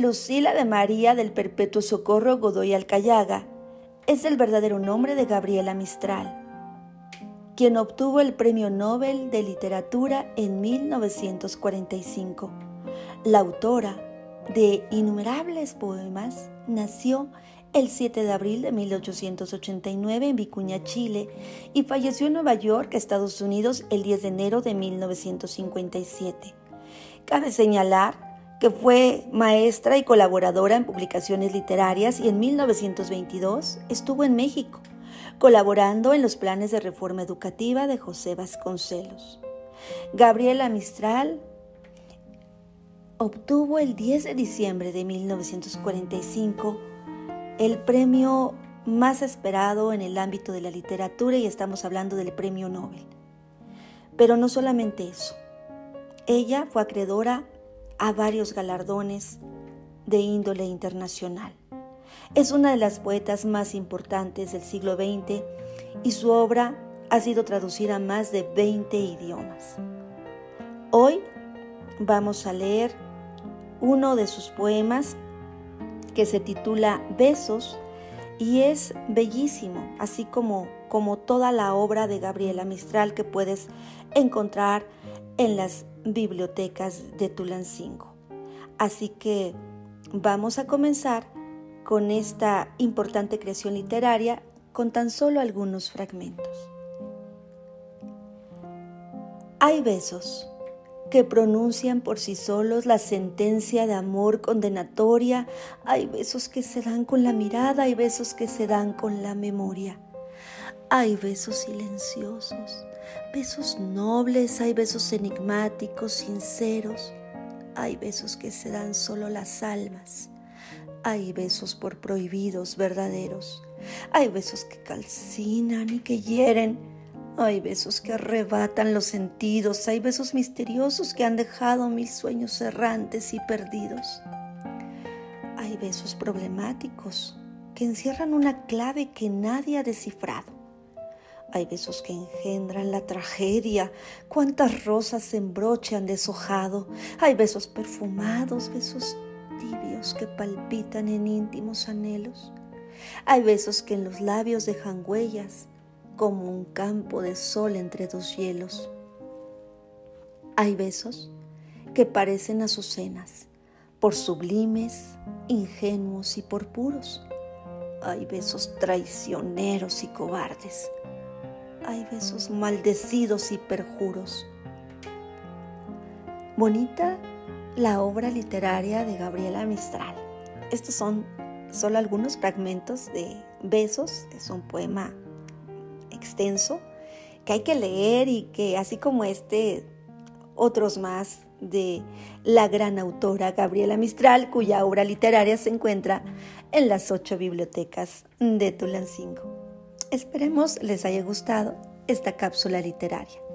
Lucila de María del Perpetuo Socorro Godoy Alcayaga es el verdadero nombre de Gabriela Mistral, quien obtuvo el Premio Nobel de Literatura en 1945. La autora de innumerables poemas nació el 7 de abril de 1889 en Vicuña, Chile, y falleció en Nueva York, Estados Unidos, el 10 de enero de 1957. Cabe señalar que fue maestra y colaboradora en publicaciones literarias y en 1922 estuvo en México, colaborando en los planes de reforma educativa de José Vasconcelos. Gabriela Mistral obtuvo el 10 de diciembre de 1945 el premio más esperado en el ámbito de la literatura y estamos hablando del premio Nobel. Pero no solamente eso. Ella fue acreedora a varios galardones de índole internacional. Es una de las poetas más importantes del siglo XX y su obra ha sido traducida a más de 20 idiomas. Hoy vamos a leer uno de sus poemas que se titula Besos y es bellísimo, así como, como toda la obra de Gabriela Mistral que puedes encontrar en las bibliotecas de Tulancingo. Así que vamos a comenzar con esta importante creación literaria con tan solo algunos fragmentos. Hay besos que pronuncian por sí solos la sentencia de amor condenatoria, hay besos que se dan con la mirada, hay besos que se dan con la memoria. Hay besos silenciosos, besos nobles, hay besos enigmáticos, sinceros, hay besos que se dan solo las almas, hay besos por prohibidos verdaderos, hay besos que calcinan y que hieren, hay besos que arrebatan los sentidos, hay besos misteriosos que han dejado mil sueños errantes y perdidos. Hay besos problemáticos que encierran una clave que nadie ha descifrado. Hay besos que engendran la tragedia. Cuántas rosas se embroche han deshojado. Hay besos perfumados, besos tibios que palpitan en íntimos anhelos. Hay besos que en los labios dejan huellas como un campo de sol entre dos hielos. Hay besos que parecen azucenas, por sublimes, ingenuos y por puros. Hay besos traicioneros y cobardes hay besos maldecidos y perjuros. Bonita la obra literaria de Gabriela Mistral. Estos son solo algunos fragmentos de Besos, es un poema extenso que hay que leer y que así como este, otros más de la gran autora Gabriela Mistral, cuya obra literaria se encuentra en las ocho bibliotecas de Tulancingo. Esperemos les haya gustado esta cápsula literaria.